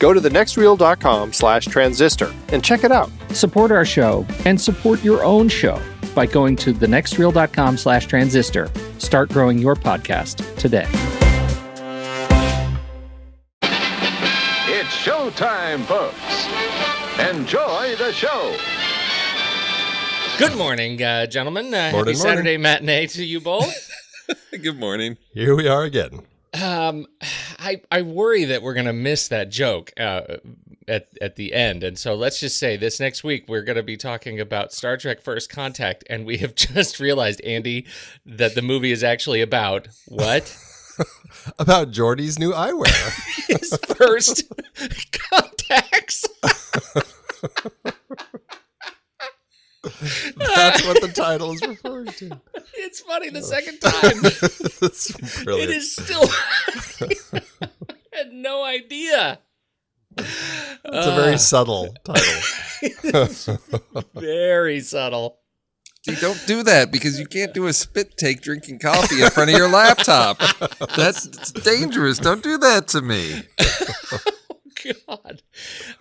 go to thenextreel.com slash transistor and check it out. Support our show and support your own show by going to thenextreel.com slash transistor. Start growing your podcast today. It's showtime, folks. Enjoy the show. Good morning, uh, gentlemen. Uh, happy Morning, Saturday matinee to you both. Good morning. Here we are again. Um, I I worry that we're gonna miss that joke uh, at at the end, and so let's just say this next week we're gonna be talking about Star Trek: First Contact, and we have just realized, Andy, that the movie is actually about what About Geordi's new eyewear. his first contacts. That's what the title is referring to. It's funny the second time. That's It brilliant. is still. I had no idea. It's a very subtle title. Very subtle. See, don't do that because you can't do a spit take drinking coffee in front of your laptop. That's dangerous. Don't do that to me. God.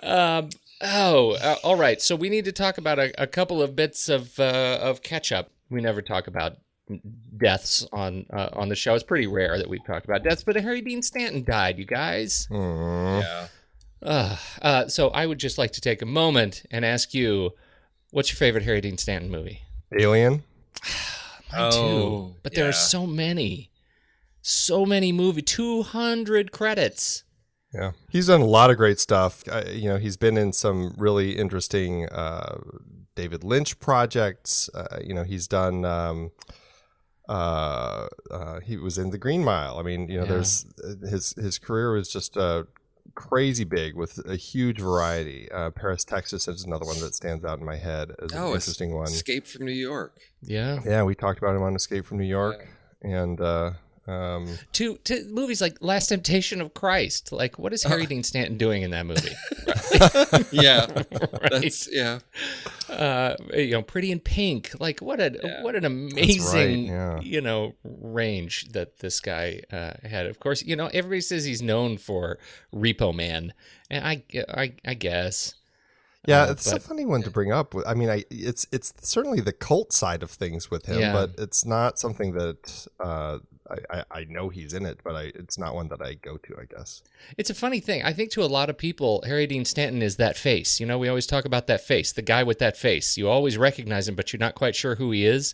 Um, oh, uh, all right. So we need to talk about a, a couple of bits of uh, of catch up. We never talk about deaths on uh, on the show. It's pretty rare that we've talked about deaths, but Harry Dean Stanton died. You guys. Mm. Yeah. Uh, uh, so I would just like to take a moment and ask you, what's your favorite Harry Dean Stanton movie? Alien. Mine too. Oh, But there are so many, so many movie, two hundred credits. Yeah, he's done a lot of great stuff. Uh, you know, he's been in some really interesting uh, David Lynch projects. Uh, you know, he's done. Um, uh, uh, he was in the Green Mile. I mean, you know, Yeah. there's his his career was just uh, crazy big with a huge variety. Uh, Paris, Texas is another one that stands out in my head as an Oh, it's interesting one. Escape from New York. Yeah. Yeah, we talked about him on Escape from New York, and uh, Um, to to movies like Last Temptation of Christ. Like, what is Harry Dean Stanton doing in that movie? Yeah, Right? that's yeah. uh, you know, Pretty in Pink. Like, what a Yeah. what an amazing yeah. you know range that this guy uh, had. Of course, you know everybody says he's known for Repo Man, and I I, I guess. Yeah, Uh, it's but- a funny one to bring up. I mean, I it's it's certainly the cult side of things with him, Yeah. but it's not something that uh, I, I I know he's in it, but I it's not one that I go to. I guess. It's a funny thing. I think to a lot of people, Harry Dean Stanton is that face. You know, we always talk about that face, the guy with that face. You always recognize him, but you're not quite sure who he is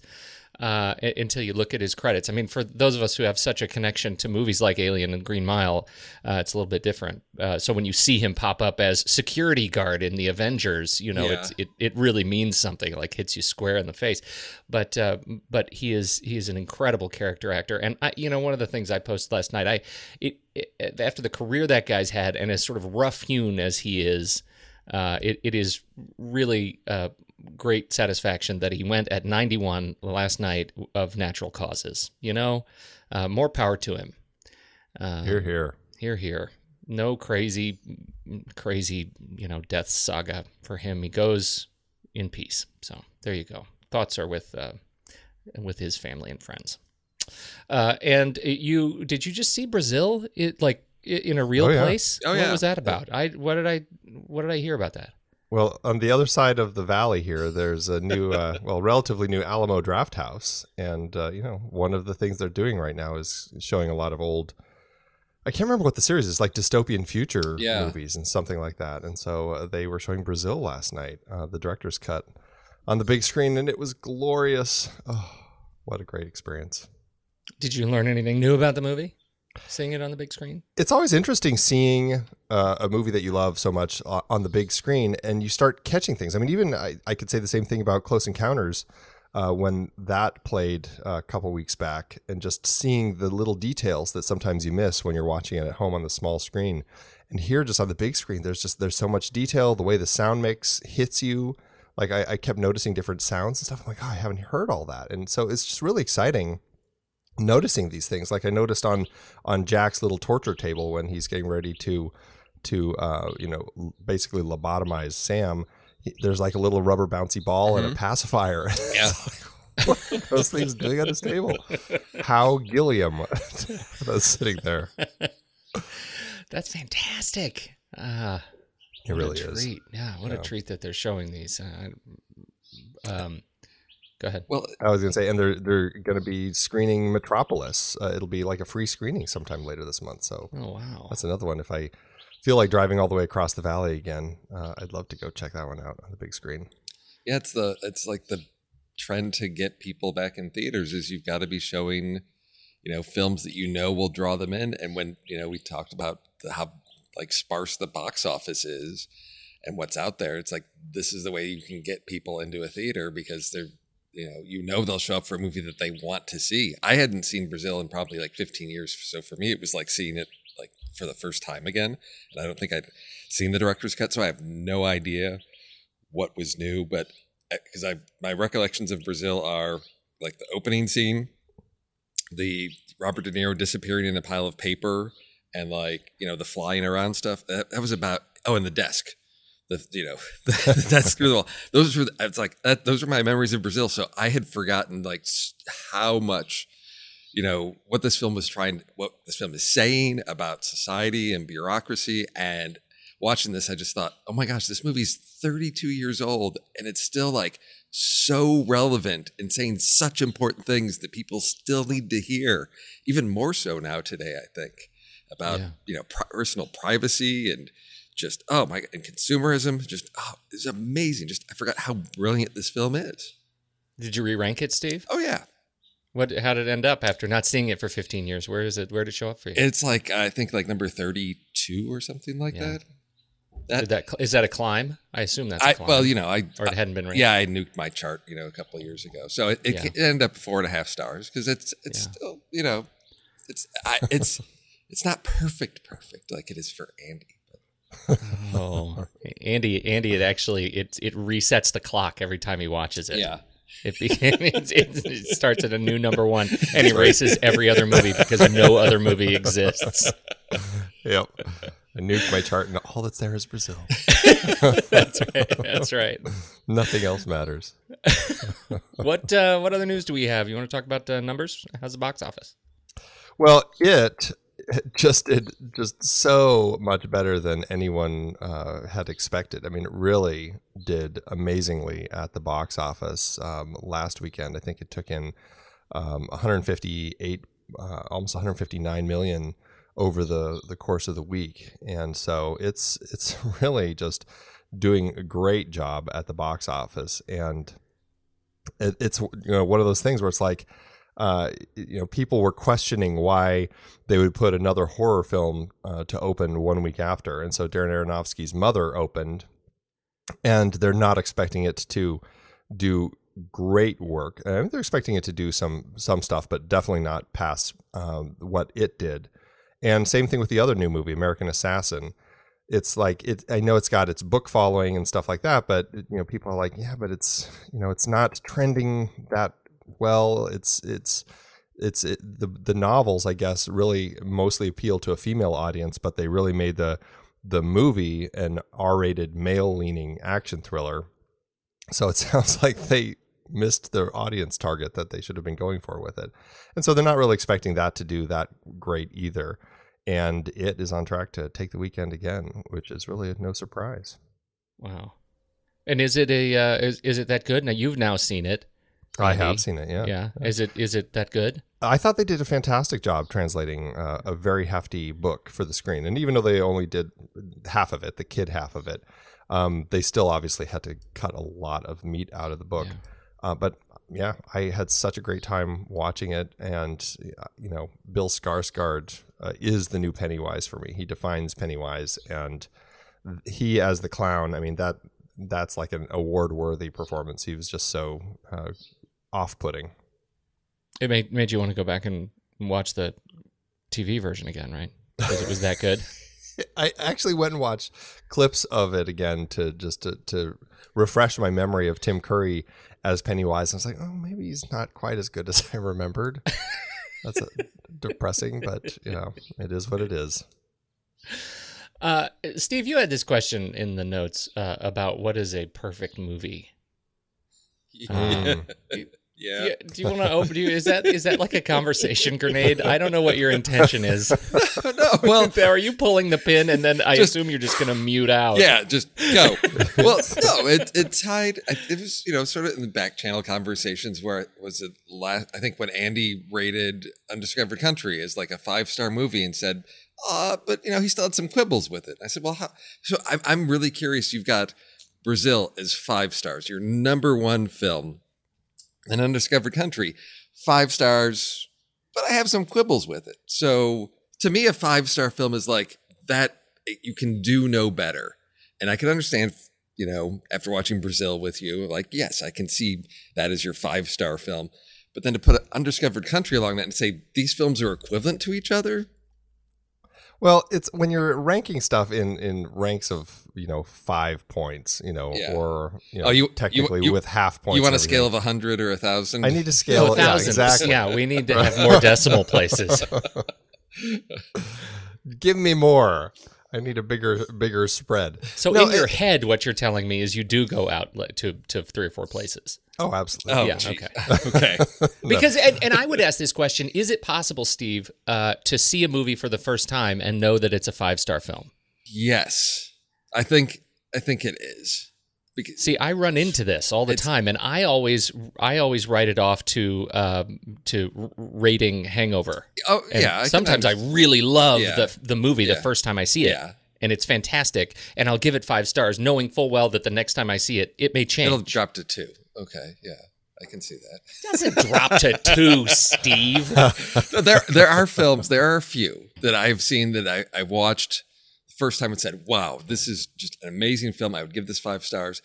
uh, until you look at his credits. I mean, for those of us who have such a connection to movies like Alien and Green Mile, uh, it's a little bit different. Uh, so when you see him pop up as security guard in the Avengers, you know, Yeah. it's, it it really means something. Like hits you square in the face. But uh, but he is he is an incredible character actor. And I, you know, one of the things I posted last night, I it, it after the career that guy's had and as sort of rough hewn as he is, uh, it, it is really uh, great satisfaction that he went at 91 last night of natural causes. You know, uh, more power to him. Uh, Here, here. here, here. No crazy, crazy, you know, death saga for him. He goes in peace. So there you go. Thoughts are with uh, with his family and friends. Uh, and you did you just see Brazil? It like in a real Oh, yeah. place? Oh, What yeah. was that about? I what did I what did I hear about that? Well, on the other side of the valley here, there's a new, uh, well, relatively new Alamo Drafthouse, and uh, you know, one of the things they're doing right now is showing a lot of old. I can't remember what the series is, like dystopian future Yeah. movies and something like that. And so uh, they were showing Brazil last night, uh, the director's cut, on the big screen, and it was glorious. Oh, what a great experience! Did you learn anything new about the movie? Seeing it on the big screen? it's always interesting seeing uh, a movie that you love so much on the big screen and you start catching things. I mean, even I, I could say the same thing about Close Encounters uh, when that played uh, a couple weeks back and just seeing the little details that sometimes you miss when you're watching it at home on the small screen. And here, just on the big screen, there's just there's so much detail. The way the sound mix hits you, like I, I kept noticing different sounds and stuff. I'm like, oh, I haven't heard all that, and so it's just really exciting noticing these things like i noticed on on jack's little torture table when he's getting ready to to uh you know basically lobotomize sam there's like a little rubber bouncy ball and a pacifier Yeah. those things doing on his table how gilliam was sitting there That's fantastic. Ah, it really is treat. Yeah, what a treat that they're showing these. Uh, um, go ahead. Well, i was gonna say and they're they're gonna be screening metropolis uh, it'll be like a free screening sometime later this month so Oh wow. that's another one if i feel like driving all the way across the valley again uh, i'd love to go check that one out on the big screen yeah, it's the it's like the trend to get people back in theaters is you've got to be showing, you know, films that you know will draw them in. And when you know we talked about the, how like sparse the box office is and what's out there, it's like this is the way you can get people into a theater because they're you know you know they'll show up for a movie that they want to see. I hadn't seen Brazil in probably like 15 years, so for me it was like seeing it like for the first time again. And I don't think I'd seen the director's cut, so I have no idea what was new, but eh, because I my recollections of Brazil are like the opening scene, the Robert De Niro disappearing in a pile of paper, and like you know the flying around stuff. That, that was about oh, and the desk, the you know that's desk through the wall. Those were it's like that. Those are my memories of Brazil. So I had forgotten like how much you know what this film was trying, what this film is saying about society and bureaucracy, and watching this, I just thought, oh my gosh, this movie's 32 years old and it's still like so relevant and saying such important things that people still need to hear, even more so now today, I think, about, Yeah. you know, personal privacy and just, oh my, god and consumerism. Just, oh, it's amazing. Just, I forgot how brilliant this film is. Did you re-rank it, Steve? Oh, yeah. What? How did it end up after not seeing it for 15 years? Where is it? Where did it show up for you? It's like, I think like number 32 or something like Yeah. that. Did that is that a climb? I assume that's a I, climb. well, you know, I, or it hadn't been ranked. Yeah, I nuked my chart, you know, a couple of years ago. So it, it, Yeah. it ended up four and a half stars because it's it's Yeah. still, you know, it's I, it's it's not perfect, perfect like it is for Andy. Oh, Andy, Andy, it actually it it resets the clock every time he watches it. Yeah, It, became, it, it starts at a new number one and erases every other movie because no other movie exists. Yep. I nuke my chart, and all that's there is Brazil. That's right. That's right. Nothing else matters. What uh, what other news do we have? You want to talk about uh, numbers? How's the box office? Well, it just did just so much better than anyone uh, had expected. I mean, it really did amazingly at the box office um, last weekend. I think it took in um, 158, uh, almost 159 million over the the course of the week, and so it's it's really just doing a great job at the box office and it, it's you know one of those things where it's like uh, you know people were questioning why they would put another horror film uh, to open one week after. And so darren aronofsky's mother opened and they're not expecting it to do great work. I mean, they're expecting it to do some some stuff but definitely not past um, what it did. And same thing with the other new movie american assassin. It's like it i know it's got its book following and stuff like that but you know people are like yeah but it's you know it's not trending that well it's it's it's it, the the novels i guess really mostly appeal to a female audience but they really made the the movie an r-rated male leaning action thriller so it sounds like they missed their audience target that they should have been going for with it and so they're not really expecting that to do that great either and it is on track to take the weekend again, which is really no surprise. Wow. And is it a uh, is is it that good? Now you've now seen it. I have seen it, yeah. Yeah. Is it is it that good? I thought they did a fantastic job translating uh, a very hefty book for the screen, and even though they only did half of it, the kid half of it, um, they still obviously had to cut a lot of meat out of the book. Yeah. Uh, but yeah, I had such a great time watching it, and you know, Bill Skarsgård uh, is the new Pennywise for me. He defines Pennywise, and he as the clown. I mean that that's like an award-worthy performance. He was just so uh, off-putting. It made made you want to go back and watch the TV version again, right? Because it was that good. I actually went and watched clips of it again to just to, to refresh my memory of Tim Curry as Pennywise. I was like, oh, maybe he's not quite as good as I remembered. That's a, depressing, but you know, it is what it is. Uh, Steve, you had this question in the notes uh, about what is a perfect movie. Um, yeah. Yeah, do you want to open? You, is that is that like a conversation grenade? I don't know what your intention is. no, well, are you pulling the pin and then I Just- assume you're just going to mute out? yeah, just go. well, no, it it tied. It was you know sort of in the back channel conversations where it was it last. I think when Andy rated Undiscovered Country as like a five star movie and said, uh, but you know he still had some quibbles with it. I said, well, how? So I'm I'm really curious. You've got Brazil as five stars, your number one film, an Undiscovered Country, five stars. But I have some quibbles with it. So to me, a five star film is like that. Eh, you can do no better. And I can understand, you know, after watching Brazil with you, like, yes, I can see that as your five star film. But then to put an undiscovered country along that and say these films are equivalent to each other, well, it's when you're ranking stuff in in ranks of you know five points, you know, Yeah. or you oh, know, Oh, you- you- technically you- with half points. you want a and scale of a hundred or a thousand? I need to scale. No, it. Yeah, exactly. Yeah, we need to have more decimal places. Give me more. I need a bigger bigger spread. So No, in your it- head, what you're telling me is you do go out like, to to three or four places. Oh, absolutely. Oh, Yeah, geez. okay. okay. Because and, and I would ask this question: Is it possible, Steve, uh, to see a movie for the first time and know that it's a five star film? Yes, I think I think it is. Because See, I run into this all the It's- time, and I always I always write it off to um, to rating Hangover. oh And yeah, can sometimes I really love Yeah. the the movie the Yeah. first time I see it, Yeah. and it's fantastic, and I'll give it five stars, knowing full well that the next time I see it, it may change. it'll drop to two. Okay, yeah, I can see that. doesn't drop to two, Steve. There there are films, there are a few that I've seen that I, I've watched first time and said, wow, this is just an amazing film. I would give this five stars.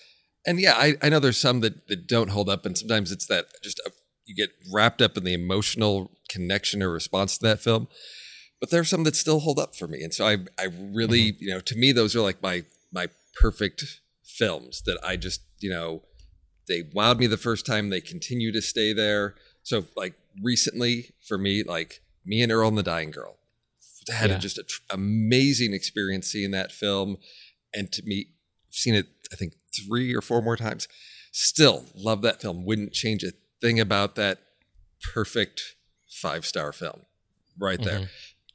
And yeah, I, I know there's some that, that don't hold up. And sometimes it's that just a, you get wrapped up in the emotional connection or response to that film. But there are some that still hold up for me. And so I, I really, mm-hmm. you know, to me, those are like my, my perfect films that I just, you know, they wowed me the first time. They continue to stay there. So like recently for me, like me and Earl and the Dying Girl had Yeah. just an tr- amazing experience seeing that film. And to me, I've seen it, I think three or four more times. Still love that film. Wouldn't change a thing about that perfect five star film right there. Mm-hmm.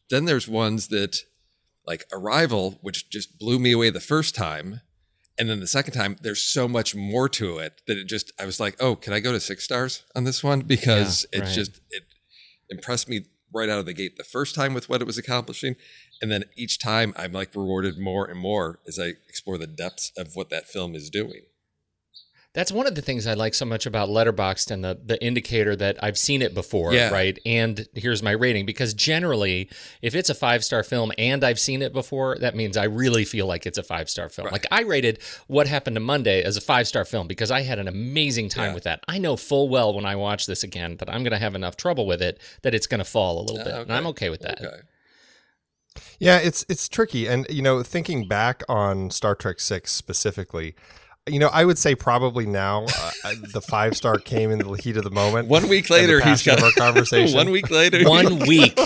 Then there's ones that like Arrival, which just blew me away the first time. And then the second time, there's so much more to it that it just, I was like, oh, can I go to six stars on this one? Because Yeah, it's right. just, it impressed me right out of the gate the first time with what it was accomplishing. And then each time I'm like rewarded more and more as I explore the depths of what that film is doing. That's one of the things I like so much about Letterboxd and the the indicator that I've seen it before, Yeah. right? And here's my rating because generally, if it's a five star film and I've seen it before, that means I really feel like it's a five star film. Like I rated What Happened to Monday as a five star film because I had an amazing time Yeah. with that. I know full well when I watch this again that I'm going to have enough trouble with it that it's going to fall a little bit, and I'm okay with that. Okay. Yeah, it's it's tricky, and you know, thinking back on Star Trek Six specifically, you know, I would say probably now uh, the five star came in the heat of the moment. One week later, he's got our conversation. One week later, One week,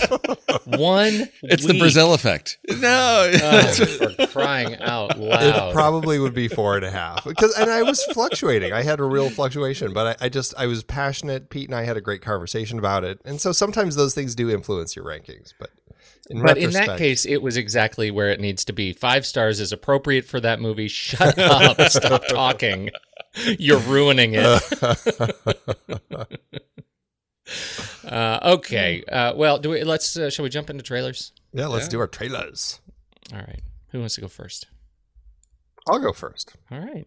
one. It's the. Brazil effect. No, Oh, for crying out It loud! probably would be four and a half because, and I was fluctuating. I had a real fluctuation, but I, I just I was passionate. Pete and I had a great conversation about it, and so sometimes those things do influence your rankings. But in But in that case, it was exactly where it needs to be. Five stars is appropriate for that movie. Shut up. Stop talking. You're ruining it. uh, okay. Uh, well, do we? Let's. Uh, shall we jump into trailers? yeah, let's Yeah. do our trailers. All right. Who wants to go first? I'll go first All right.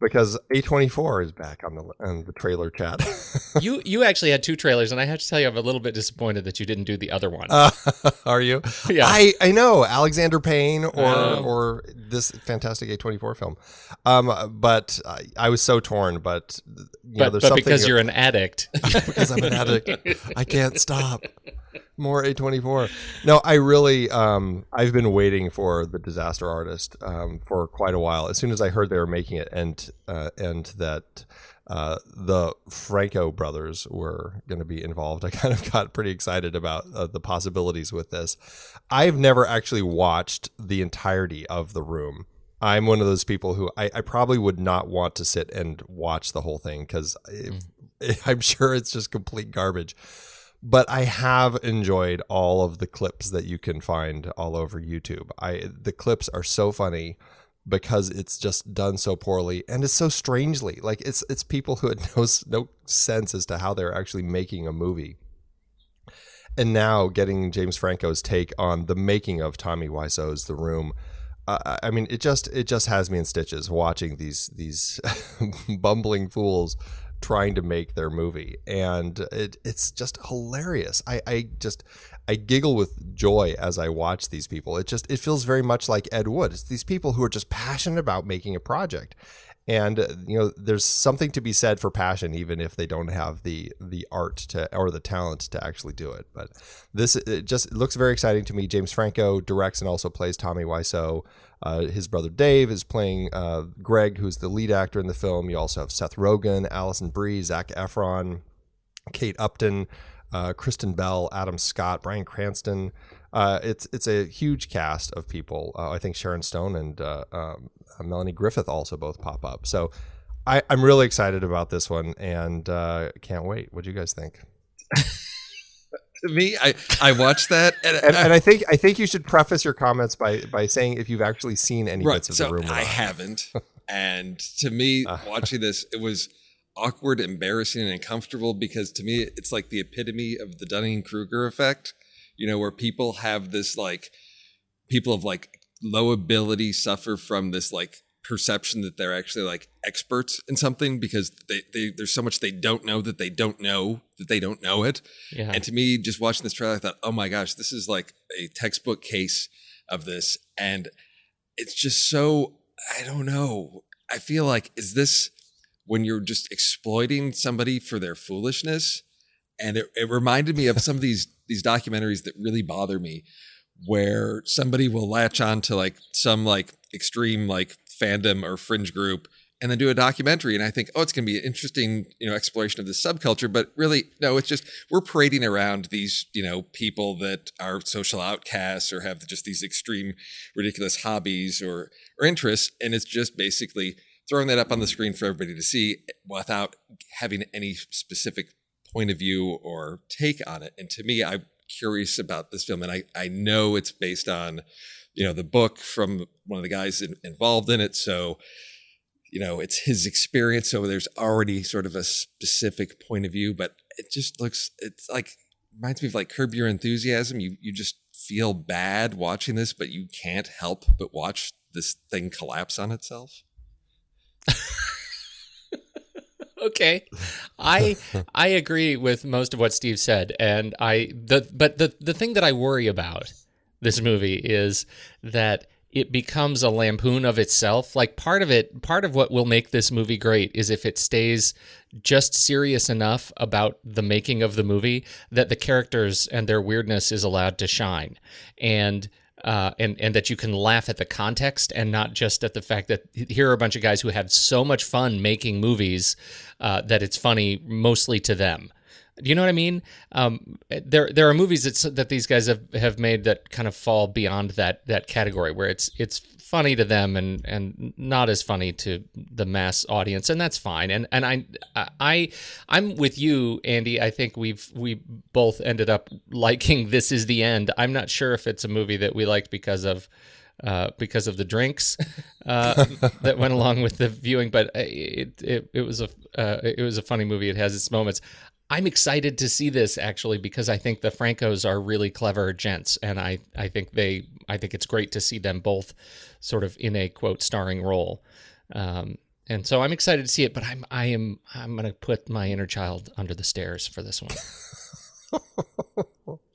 Because A24 is back on the on the trailer chat. You you actually had two trailers, and I have to tell you, I'm a little bit disappointed that you didn't do the other one. Uh, are you? Yeah. I, I know Alexander Payne or Oh. or this fantastic A24 film. Um, but I, I was so torn. But you know, but there's but something because you're an addict, because I'm an addict, I can't stop. More A24. No, I really um I've been waiting for the Disaster Artist um for quite a while. As soon as I heard they were making it and uh, and that uh, the Franco brothers were going to be involved. I kind of got pretty excited about uh, the possibilities with this. I've never actually watched the entirety of The Room. I'm one of those people who I, I probably would not want to sit and watch the whole thing because I'm sure it's just complete garbage. But I have enjoyed all of the clips that you can find all over YouTube. I the clips are so funny because it's just done so poorly and it's so strangely like it's it's people who had no no sense as to how they're actually making a movie and now getting James Franco's take on the making of Tommy Wiseau's The Room uh, I mean it just it just has me in stitches watching these these bumbling fools trying to make their movie and it, it's just hilarious I, I just I giggle with joy as I watch these people. It just it feels very much like Ed Wood. It's these people who are just passionate about making a project. And uh, you know, there's something to be said for passion, even if they don't have the the art to or the talent to actually do it. But this it just looks very exciting to me. James Franco directs and also plays Tommy Wiseau. Uh, his brother Dave is playing uh, Greg, who's the lead actor in the film. You also have Seth Rogen, Alison Brie, Zac Efron, Kate Upton, uh, Kristen Bell, Adam Scott, Bryan Cranston. Uh, it's it's a huge cast of people. Uh, I think Sharon Stone and uh, um, Melanie Griffith also both pop up. So I, I'm really excited about this one and uh, can't wait. What do you guys think? to me, I I watched that and, And, and I think I think you should preface your comments by by saying if you've actually seen any right. bits of So the room. or I haven't, and to me, Uh. watching this, it was awkward, embarrassing, and uncomfortable because to me, it's like the epitome of the Dunning Kruger effect. You know, where people have this like people of like low ability suffer from this like perception that they're actually like experts in something because they, they there's so much they don't know that they don't know that they don't know it. yeah. And to me, just watching this trailer, I thought, oh my gosh, this is like a textbook case of this. And it's just so, I don't know. I feel like, is this when you're just exploiting somebody for their foolishness? And it, it reminded me of some of these these documentaries that really bother me, where somebody will latch on to like some like extreme like fandom or fringe group and then do a documentary. And I think, oh, it's going to be an interesting, you know, exploration of this subculture. But really, no, it's just we're parading around these, you know, people that are social outcasts or have just these extreme, ridiculous hobbies or or interests, and it's just basically throwing that up on the screen for everybody to see without having any specific point of view or take on it. And to me, I'm curious about this film, and I I know it's based on, you know, the book from one of the guys in, involved in it, so you know, it's his experience. So there's already sort of a specific point of view, but it just looks, it's like, reminds me of like Curb Your Enthusiasm. You, you just feel bad watching this, but you can't help but watch this thing collapse on itself. Okay i i agree with most of what steve said and i the but the the thing that i worry about this movie is that it becomes a lampoon of itself. Like part of it, part of what will make this movie great is if it stays just serious enough about the making of the movie that the characters and their weirdness is allowed to shine. And uh, and and that you can laugh at the context and not just at the fact that here are a bunch of guys who had so much fun making movies uh, that it's funny mostly to them. Do you know what I mean? Um, there there are movies that that these guys have, have made that kind of fall beyond that that category where it's it's funny to them and and not as funny to the mass audience and that's fine and and I I I'm with you Andy I think we've we both ended up liking this is the end I'm not sure if it's a movie that we liked because of uh, because of the drinks uh, that went along with the viewing. But it it, it was a uh, it was a funny movie. It has its moments. I'm excited to see this actually because I think the Francos are really clever gents, and I I think they I think it's great to see them both sort of in a quote starring role. Um, and so I'm excited to see it, but I'm I am I'm gonna put my inner child under the stairs for this one.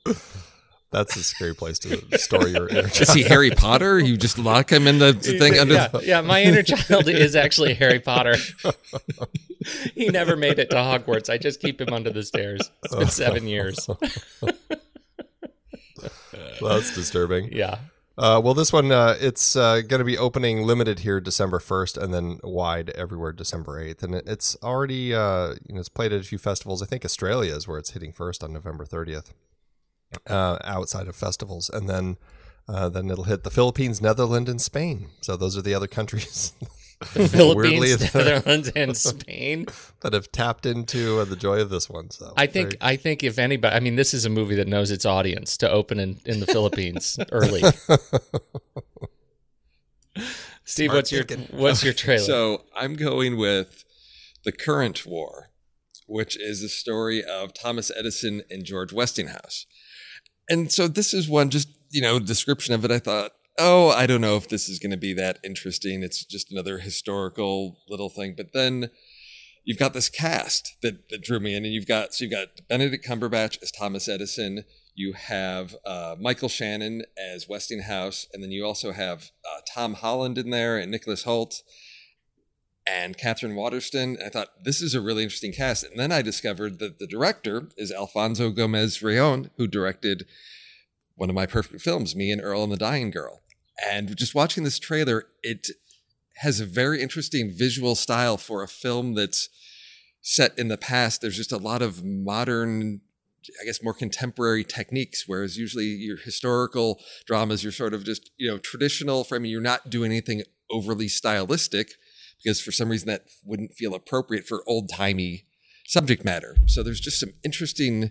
That's a scary place to store your inner child. Is he Harry Potter? You just lock him in the thing under. Yeah, yeah. My inner child is actually Harry Potter. he never made it to Hogwarts. I just keep him under the stairs. It's been seven years. That's disturbing. Yeah. Uh, well, this one uh, it's uh, going to be opening limited here December first, and then wide everywhere December eighth. And it, it's already uh, you know it's played at a few festivals. I think Australia is where it's hitting first on November thirtieth. Uh, outside of festivals, and then uh, then it'll hit the Philippines, Netherlands, and Spain. So those are the other countries. The Philippines, Netherlands, and Spain that have tapped into uh, the joy of this one. So I think very- I think if anybody, I mean, this is a movie that knows its audience to open in, in the Philippines early. Steve, Smart what's your thinking. what's your trailer? So I'm going with the current war, which is the story of Thomas Edison and George Westinghouse. And so this is one just, you know, description of it. I thought, oh, I don't know if this is going to be that interesting. It's just another historical little thing. But then you've got this cast that, that drew me in, and you've got so you've got Benedict Cumberbatch as Thomas Edison. You have uh, Michael Shannon as Westinghouse, and then you also have uh, Tom Holland in there and Nicholas Hoult and Katherine Waterston. I thought this is a really interesting cast, and then I discovered that the director is Alfonso Gomez-Rejon, who directed one of my perfect films, Me and Earl and the Dying Girl. And just watching this trailer, it has a very interesting visual style for a film that's set in the past. There's just a lot of modern, I guess, more contemporary techniques, whereas usually your historical dramas, you're sort of just, you know, traditional framing. You're not doing anything overly stylistic because for some reason that wouldn't feel appropriate for old timey subject matter. So there's just some interesting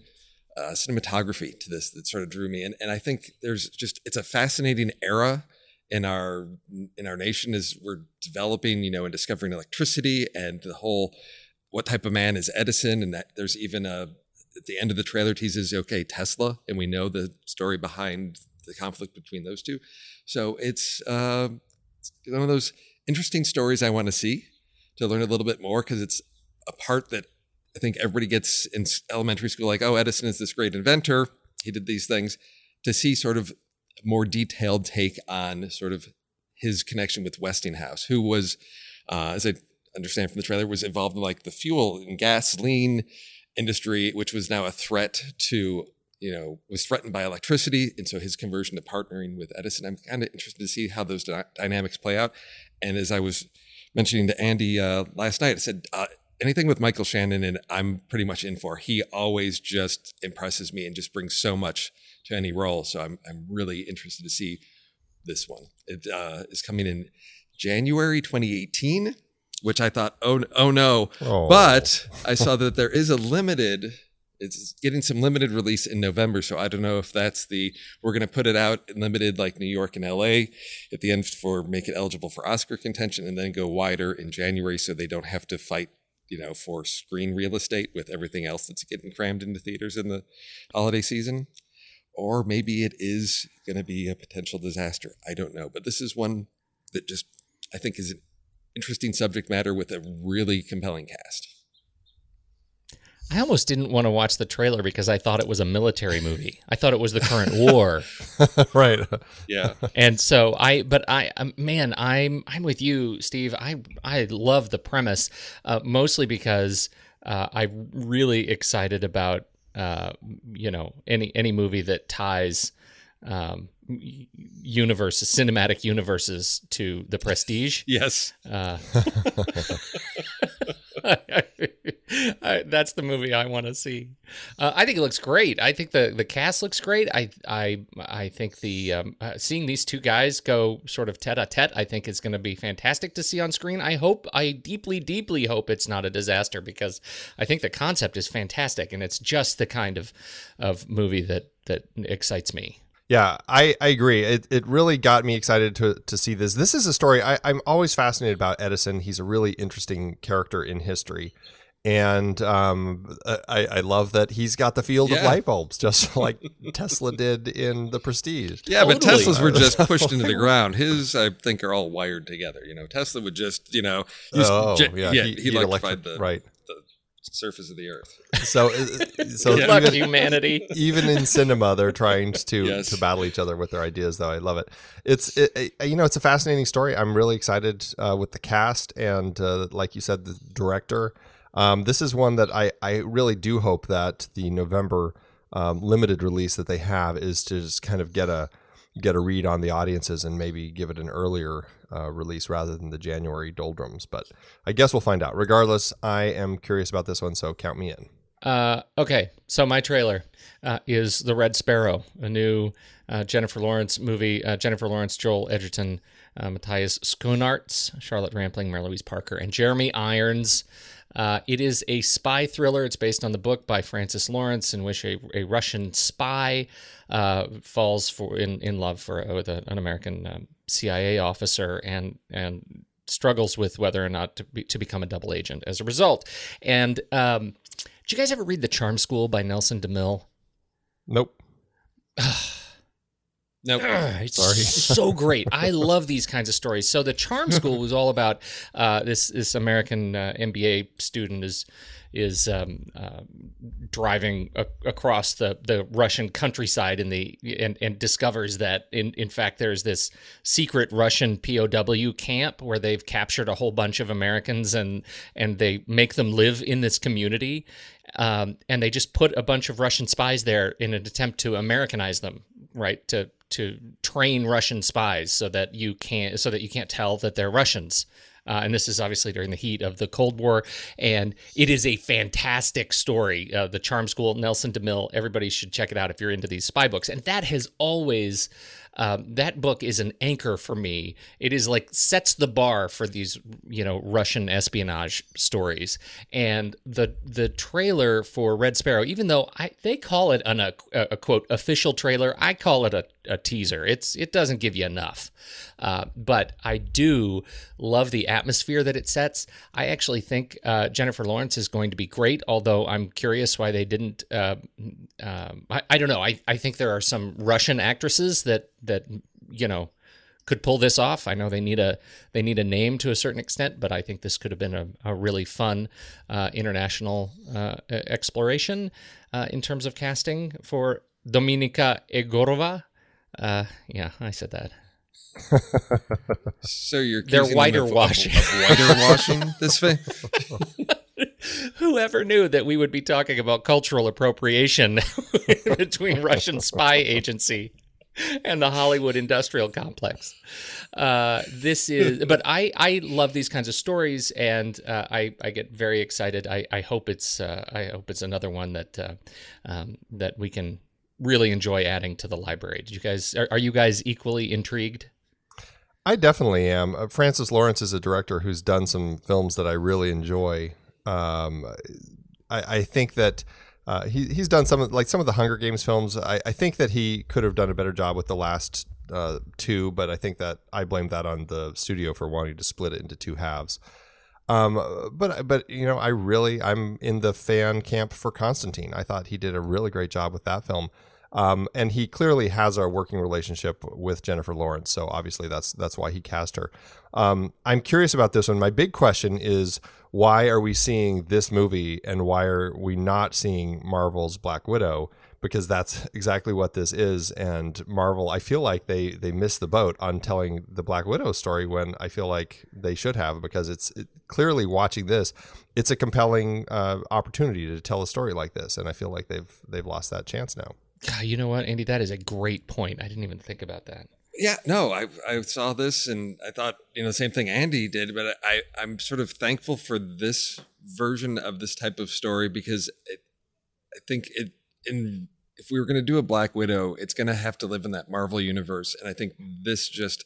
uh, cinematography to this that sort of drew me in, and I think there's just it's a fascinating era in our in our nation as we're developing, you know, and discovering electricity and the whole what type of man is Edison, and that there's even a at the end of the trailer teases okay Tesla, and we know the story behind the conflict between those two. So it's, uh, it's one of those interesting stories I want to see to learn a little bit more because it's a part that I think everybody gets in elementary school, like, oh, Edison is this great inventor. He did these things. To see sort of more detailed take on sort of his connection with Westinghouse, who was, uh, as I understand from the trailer, was involved in like the fuel and gasoline industry, which was now a threat to, you know, was threatened by electricity. And so his conversion to partnering with Edison, I'm kind of interested to see how those dy- dynamics play out. And as I was mentioning to Andy uh, last night. I said uh, anything with Michael Shannon, and I'm pretty much in for. He always just impresses me and just brings so much to any role. So I'm I'm really interested to see this one. It uh, is coming in January 2018, which I thought, oh, oh no. Oh. But I saw that there is a limited. It's getting some limited release in November, so I don't know if that's the we're going to put it out in limited like New York and LA at the end for make it eligible for Oscar contention, and then go wider in January so they don't have to fight, you know, for screen real estate with everything else that's getting crammed into theaters in the holiday season or maybe it is going to be a potential disaster. I don't know, but this is one that just I think is an interesting subject matter with a really compelling cast. I almost didn't want to watch the trailer because I thought it was a military movie. I thought it was the current war. right. Yeah, and so I, but I, um, man, I'm I'm with you, Steve. I I love the premise, uh, mostly because uh, I'm really excited about uh, you know any any movie that ties um, universes, cinematic universes to the Prestige. yes, Uh, I, that's the movie I want to see. Uh, I think it looks great. I think the, the cast looks great. I I I think the um, uh, seeing these two guys go sort of tete a tete. I think is going to be fantastic to see on screen. I hope. I deeply deeply hope it's not a disaster because I think the concept is fantastic and it's just the kind of of movie that that excites me. Yeah, I, I agree. It, it really got me excited to, to see this. This is a story I, I'm always fascinated about Edison. He's a really interesting character in history. And um, I, I love that he's got the field of light bulbs, just like Tesla did in the Prestige. yeah, but Teslas were just pushed into the ground. His, I think, are all wired together. You know, Tesla would just, you know, use, Oh, ge- yeah, yeah, he- he, electrified electri- the, right. the surface of the earth. So, uh, so Good luck, even, humanity. even in cinema, they're trying to Yes. to battle each other with their ideas. Though I love it. It's it, it- you know it's a fascinating story. I'm really excited uh, with the cast and uh, like you said, the director. Um, this is one that I I really do hope that the November um, limited release that they have is to just kind of get a get a read on the audiences and maybe give it an earlier uh, release rather than the January doldrums. But I guess we'll find out. Regardless, I am curious about this one, so count me in. Uh, okay, so my trailer uh, is The Red Sparrow, a new uh, Jennifer Lawrence movie. Uh, Jennifer Lawrence, Joel Edgerton, uh, Matthias Schoenaerts, Charlotte Rampling, Mary Louise Parker, and Jeremy Irons. Uh, it is a spy thriller. It's based on the book by Francis Lawrence, in which a, a Russian spy uh, falls for in, in love for with a, an American um, CIA officer and and struggles with whether or not to be, to become a double agent as a result. And um, did you guys ever read The Charm School by Nelson DeMille? Nope. No, It's Sorry. so great. I love these kinds of stories. So the Charm School was all about uh, this this American uh, MBA student is is um, uh, driving a- across the, the Russian countryside in the and, and discovers that in in fact there's this secret Russian POW camp where they've captured a whole bunch of Americans and and they make them live in this community. Um, and they just put a bunch of Russian spies there in an attempt to Americanize them, right? To to train Russian spies so that you can't so that you can't tell that they're Russians. Uh, and this is obviously during the heat of the Cold War, and it is a fantastic story. Uh, the Charm School, Nelson DeMille. Everybody should check it out if you're into these spy books. And that has always um, that book is an anchor for me. It is like sets the bar for these, you know, Russian espionage stories. And the the trailer for Red Sparrow, even though I they call it an, a, a quote official trailer, I call it a, a teaser. It's it doesn't give you enough, uh, but I do love the atmosphere that it sets. I actually think uh, Jennifer Lawrence is going to be great. Although I'm curious why they didn't. Uh, um, I, I don't know. I, I think there are some Russian actresses that that you know could pull this off. I know they need a they need a name to a certain extent, but I think this could have been a, a really fun uh, international uh, exploration uh, in terms of casting for Dominika Egorova. Uh, yeah, I said that. so you're They're whiter washing. whiter washing this film. Whoever knew that we would be talking about cultural appropriation between Russian spy agency? and the Hollywood industrial complex. Uh, this is, but I, I love these kinds of stories, and uh, I, I get very excited. I, I hope it's, uh, I hope it's another one that, uh, um, that we can really enjoy adding to the library. Did you guys, are, are you guys equally intrigued? I definitely am. Uh, Francis Lawrence is a director who's done some films that I really enjoy. Um, I, I think that uh, he he's done some of like some of the Hunger Games films. I, I think that he could have done a better job with the last uh, two, but I think that I blame that on the studio for wanting to split it into two halves. Um, but but you know, I really I'm in the fan camp for Constantine. I thought he did a really great job with that film. Um, and he clearly has a working relationship with Jennifer Lawrence, so obviously that's that's why he cast her. Um, I'm curious about this one. My big question is why are we seeing this movie and why are we not seeing Marvel's Black Widow? Because that's exactly what this is. And Marvel, I feel like they they missed the boat on telling the Black Widow story when I feel like they should have. Because it's it, clearly watching this, it's a compelling uh, opportunity to tell a story like this, and I feel like they've they've lost that chance now. God, you know what, Andy? That is a great point. I didn't even think about that. Yeah, no, I I saw this and I thought you know the same thing Andy did, but I I'm sort of thankful for this version of this type of story because it, I think it in if we were going to do a Black Widow, it's going to have to live in that Marvel universe, and I think this just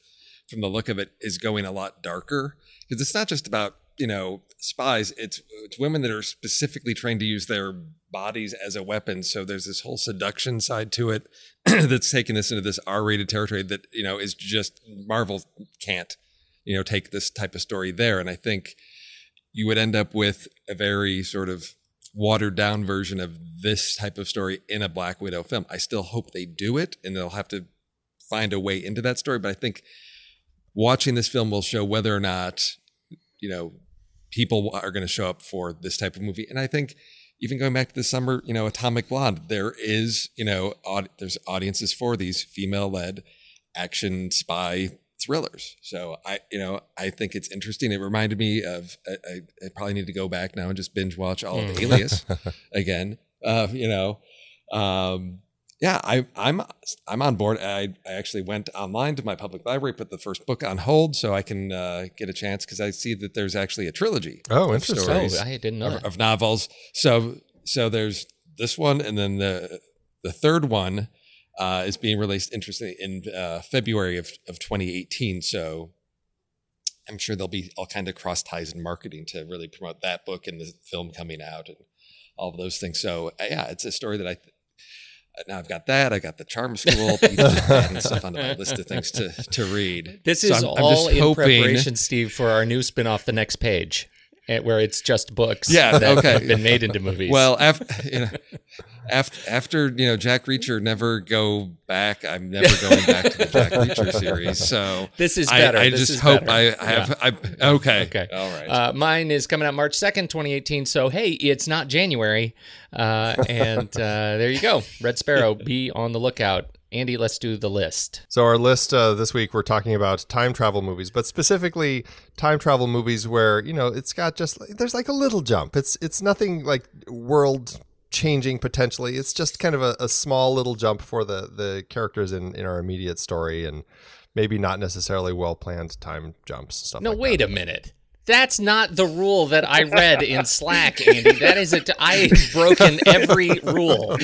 from the look of it is going a lot darker because it's not just about you know spies it's it's women that are specifically trained to use their bodies as a weapon. So there's this whole seduction side to it that's taken us into this r-rated territory that you know is just marvel can't you know take this type of story there. And i think you would end up with a very sort of watered down version of this type of story in a black widow film. I still hope they do it and they'll have to find a way into that story. But i think watching this film will show whether or not you know people are going to show up for this type of movie. And I think even going back to the summer, you know, Atomic Blonde, there is, you know, aud- there's audiences for these female led action spy thrillers. So I, you know, I think it's interesting. It reminded me of, I, I, I probably need to go back now and just binge watch all of Alias again. Uh, you know, um, yeah, I, I'm I'm on board. I, I actually went online to my public library, put the first book on hold so I can uh, get a chance because I see that there's actually a trilogy. Oh, of interesting. stories Oh, I didn't know of, that. of novels. So so there's this one, and then the the third one uh, is being released. Interestingly, in uh, February of of 2018. So I'm sure there'll be all kind of cross ties in marketing to really promote that book and the film coming out and all of those things. So uh, yeah, it's a story that I. Uh, now I've got that. I've got the Charm School and stuff on my list of things to to read. This So is I'm- I'm all just in hoping- preparation, Steve, for our new spin-off, The Next Page, where it's just books Yeah, that okay. have been made into movies. Well, after you know, after after you know Jack Reacher never go back. I'm never going back to the Jack Reacher series. So This is better. I, This just hope better. I, I have. I, okay. Okay. All right. Uh, mine is coming out March 2nd, 2018. So, hey, it's not January. Uh, and uh, there you go. Red Sparrow, be on the lookout. Andy, let's do the list. So our list uh, this week, we're talking about time travel movies, but specifically time travel movies where you know it's got just there's like a little jump. It's it's nothing like world changing potentially. It's just kind of a, a small little jump for the the characters in in our immediate story, and maybe not necessarily well planned time jumps stuff. No, like wait that. a minute. That's not the rule that I read in Slack, Andy. That is it. I've broken every rule.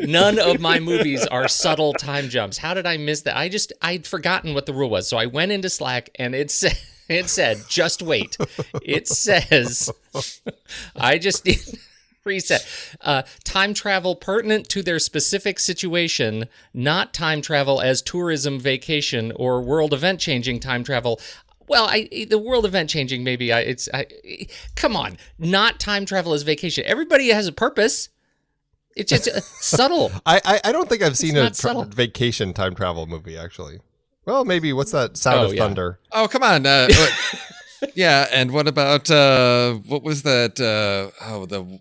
None of my movies are subtle time jumps. How did I miss that? I just I'd forgotten what the rule was. So I went into Slack and it said it said just wait. It says I just need reset. Uh, time travel pertinent to their specific situation, not time travel as tourism, vacation, or world event changing time travel. Well, I the world event changing maybe I it's I come on, not time travel as vacation. Everybody has a purpose. It's just uh, subtle. I, I I don't think I've seen a tra- vacation time travel movie actually. Well, maybe what's that? Sound Oh, of yeah. Thunder. oh come on. Uh, yeah. And what about uh, what was that? Uh, oh, the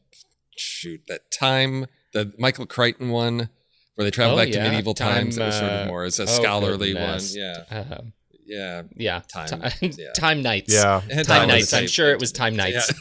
shoot that time the Michael Crichton one where they travel Oh, back yeah. to medieval Time, times. It was sort uh, of more as a oh, scholarly one. Yeah. Uh, Yeah. yeah, Time, Time, yeah. time nights. Yeah, It Time time nights. I'm sure it was time nights.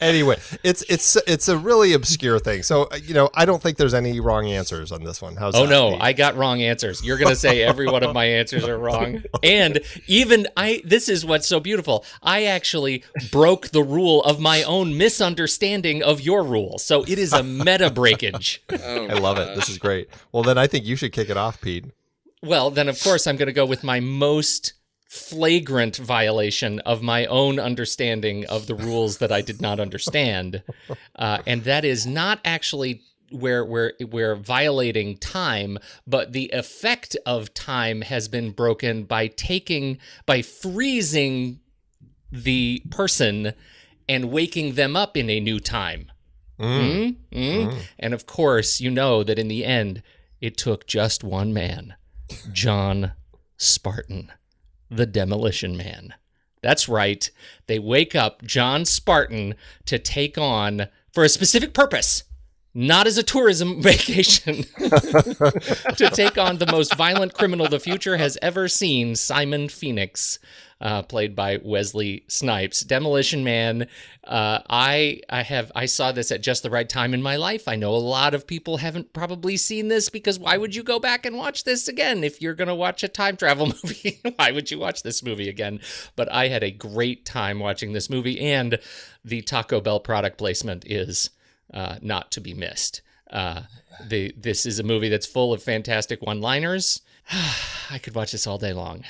anyway, it's it's it's a really obscure thing. So uh, you know, I don't think there's any wrong answers on this one. How's Oh that, no, Pete? I got wrong answers. You're going to say every one of my answers are wrong. And even I this is what's so beautiful. I actually broke the rule of my own misunderstanding of your rule. So it is a meta breakage. Oh, I love it. This is great. Well, then I think you should kick it off, Pete. Well, then of course I'm going to go with my most flagrant violation of my own understanding of the rules that I did not understand, uh, and that is not actually where we're we're violating time, but the effect of time has been broken by taking by freezing the person and waking them up in a new time. Mm, mm. And of course, you know that in the end, it took just one man, John Spartan, the Demolition Man. That's right. They wake up John Spartan to take on, for a specific purpose, not as a tourism vacation, to take on the most violent criminal the future has ever seen, Simon Phoenix, uh, played by Wesley Snipes. Demolition Man. Uh, I I have I saw this at just the right time in my life. I know a lot of people haven't probably seen this because why would you go back and watch this again if you're to watch a time travel movie? why would you watch this movie again? But I had a great time watching this movie, and the Taco Bell product placement is uh, not to be missed. Uh, the this is a movie that's full of fantastic one-liners. I could watch this all day long.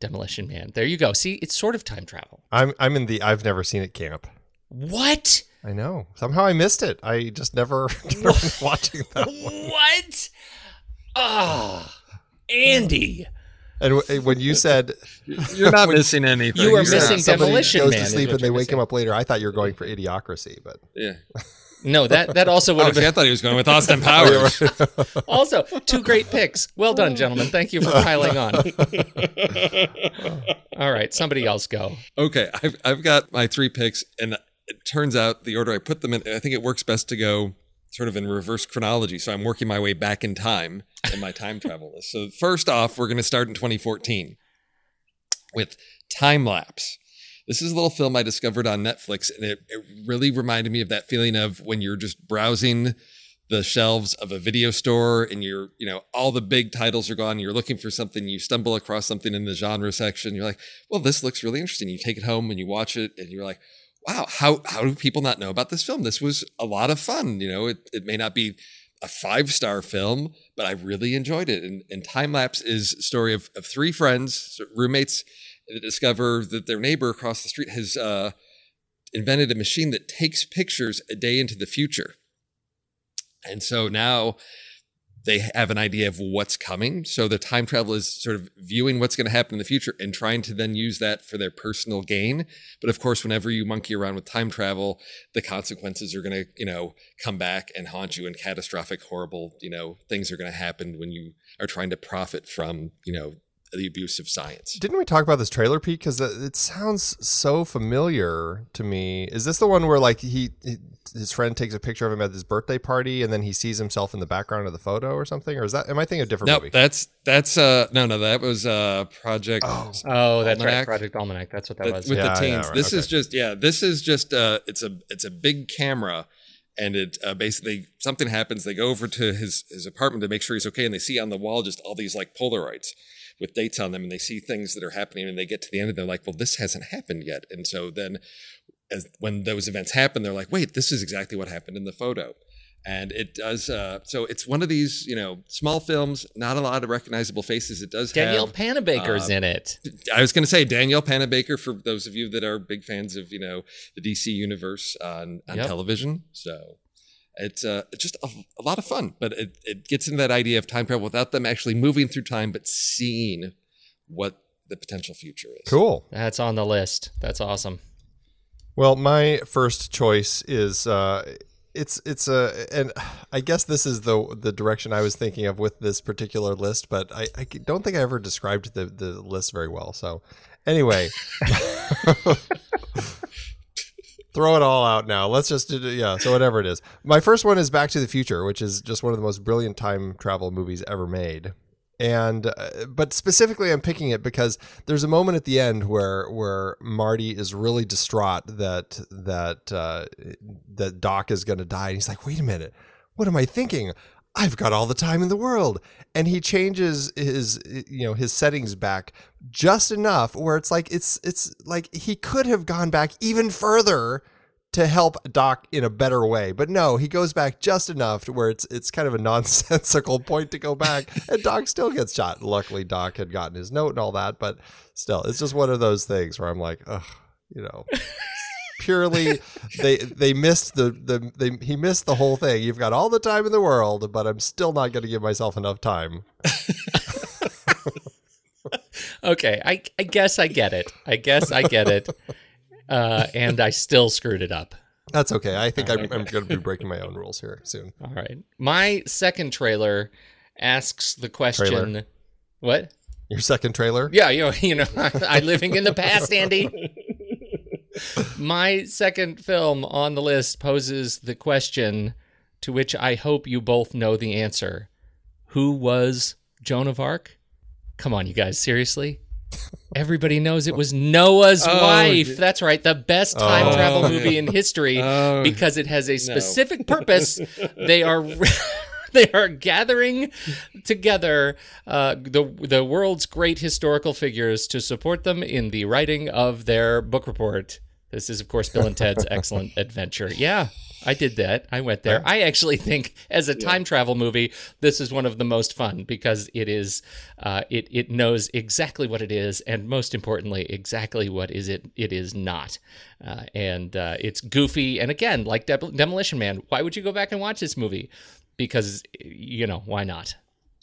Demolition Man. There you go. See, it's sort of time travel. I'm I'm in the I've never seen it camp. What? I know. Somehow I missed it. I just never got watching that one. What? Ah, Andy. And w- when you said You're not missing anything. You are missing somebody Demolition goes Man to sleep and they you're wake him up later, I thought you were going for Idiocracy, but Yeah. No, that that also would Oh, have see, I thought he was going with Austin Powers. also two great picks. Well done, oh. gentlemen. Thank you for piling on. All right, somebody else go. okay, I've I've got my three picks, and it turns out the order I put them in, I think it works best to go sort of in reverse chronology. So I'm working my way back in time in my time travel list. So first off, we're going to start in 2014 with Time Lapse. This is a little film I discovered on Netflix, and it, it really reminded me of that feeling of when you're just browsing the shelves of a video store and you're, you know, all the big titles are gone. You're looking for something, you stumble across something in the genre section. You're like, well, this looks really interesting. You take it home and you watch it, and you're like, wow, how how do people not know about this film? This was a lot of fun. You know, it, it may not be a five star film, but I really enjoyed it. And, and Time Lapse is a story of, of three friends, roommates, discover that their neighbor across the street has uh, invented a machine that takes pictures a day into the future. And so now they have an idea of what's coming. So the time travel is sort of viewing what's going to happen in the future and trying to then use that for their personal gain. But of course, whenever you monkey around with time travel, the consequences are going to, you know, come back and haunt you and catastrophic, horrible, you know, things are going to happen when you are trying to profit from, you know, the abuse of science. didn't we talk about this trailer, Pete? Because it sounds so familiar to me. Is this the one where like he, he his friend takes a picture of him at his birthday party and then he sees himself in the background of the photo or something? Or is that am I thinking of a different No, movie? that's that's uh no no that was uh project Oh. Oh, that's right, Project Almanac. That's what that that- was. with Yeah, the yeah, teens. right, this is just yeah, this is just uh it's a it's a big camera and it uh, basically something happens they go over to his his apartment to make sure he's okay and they see on the wall just all these like polaroids with dates on them and they see things that are happening and they get to the end and they're like well this hasn't happened yet and so then as when those events happen they're like wait this is exactly what happened in the photo and it does uh so it's one of these you know small films not a lot of recognizable faces it does Danielle have Panabaker's uh, in it. I was going to say Danielle Panabaker for those of you that are big fans of you know the DC universe on, on Yep. television. So it's uh, just a, a lot of fun, but it, it gets into that idea of time travel without them actually moving through time, but seeing what the potential future is. cool. That's on the list. That's awesome. Well, my first choice is uh, it's it's a and I guess this is the the direction I was thinking of with this particular list, but I, I don't think I ever described the the list very well. So anyway, throw it all out now. Let's just do yeah. So whatever it is, my first one is Back to the Future, which is just one of the most brilliant time travel movies ever made. and uh, but specifically I'm picking it because there's a moment at the end where where Marty is really distraught that that uh, that Doc is going to die and he's like wait a minute what am I thinking I've got all the time in the world and he changes his you know his settings back just enough where it's like it's it's like he could have gone back even further to help Doc in a better way. But no, he goes back just enough to where it's it's kind of a nonsensical point to go back, and Doc still gets shot. Luckily, Doc had gotten his note and all that, but still, it's just one of those things where I'm like, ugh, you know. Purely, they they missed the the they, he missed the whole thing. You've got all the time in the world, but I'm still not going to give myself enough time. okay, I I guess I get it. I guess I get it. Uh, and I still screwed it up. That's okay. I think I'm, I'm going to be breaking my own rules here soon. All right. My second trailer asks the question. Trailer. What? Your second trailer? Yeah, you know, you know, I'm living in the past, Andy. My second film on the list poses the question to which I hope you both know the answer. Who was Joan of Arc? Come on, you guys, seriously? Everybody knows it was Noah's Oh, wife. That's right, the best time Oh. travel movie in history Oh, because it has a specific purpose. They are they are gathering together uh, the the world's great historical figures to support them in the writing of their book report. This is, of course, Bill and Ted's Excellent Adventure. Yeah, I did that. I went there. I actually think, as a time travel movie, this is one of the most fun because it is, uh, it it knows exactly what it is, and most importantly, exactly what is it it is not. Uh, and uh, it's goofy. And again, like Dem- Demolition Man, why would you go back and watch this movie? Because you know why not?